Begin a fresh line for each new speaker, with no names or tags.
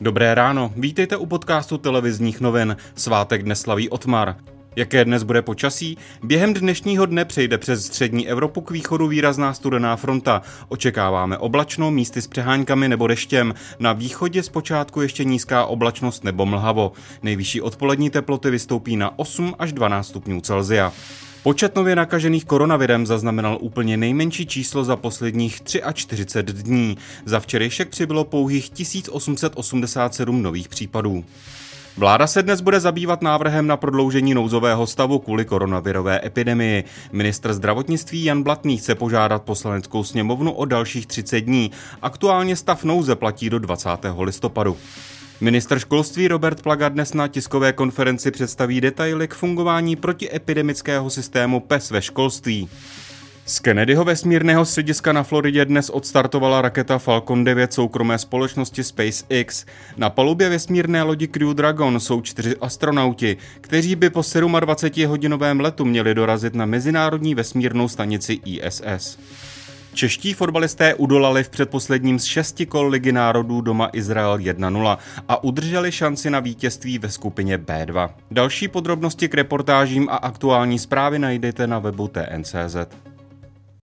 Dobré ráno, vítejte u podcastu televizních novin. Svátek dnes slaví Otmar. Jaké dnes bude počasí? Během dnešního dne přejde přes střední Evropu k východu výrazná studená fronta. Očekáváme oblačno, místy s přeháňkami nebo deštěm. Na východě zpočátku ještě nízká oblačnost nebo mlhavo. Nejvyšší odpolední teploty vystoupí na 8 až 12 stupňů Celzia. Počet nově nakažených koronavirem zaznamenal úplně nejmenší číslo za posledních 43 dní. Za včerejšek přibylo pouhých 1887 nových případů. Vláda se dnes bude zabývat návrhem na prodloužení nouzového stavu kvůli koronavirové epidemii. Ministr zdravotnictví Jan Blatný chce požádat poslaneckou sněmovnu o dalších 30 dní. Aktuálně stav nouze platí do 20. listopadu. Minister školství Robert Plaga dnes na tiskové konferenci představí detaily k fungování protiepidemického systému PES ve školství. Z Kennedyho vesmírného střediska na Floridě dnes odstartovala raketa Falcon 9 soukromé společnosti SpaceX. Na palubě vesmírné lodi Crew Dragon jsou čtyři astronauti, kteří by po 27-hodinovém letu měli dorazit na mezinárodní vesmírnou stanici ISS. Čeští fotbalisté udolali v předposledním z šesti kol Ligy národů doma Izrael 1-0 a udrželi šanci na vítězství ve skupině B2. Další podrobnosti k reportážím a aktuální zprávy najdete na webu TNCZ.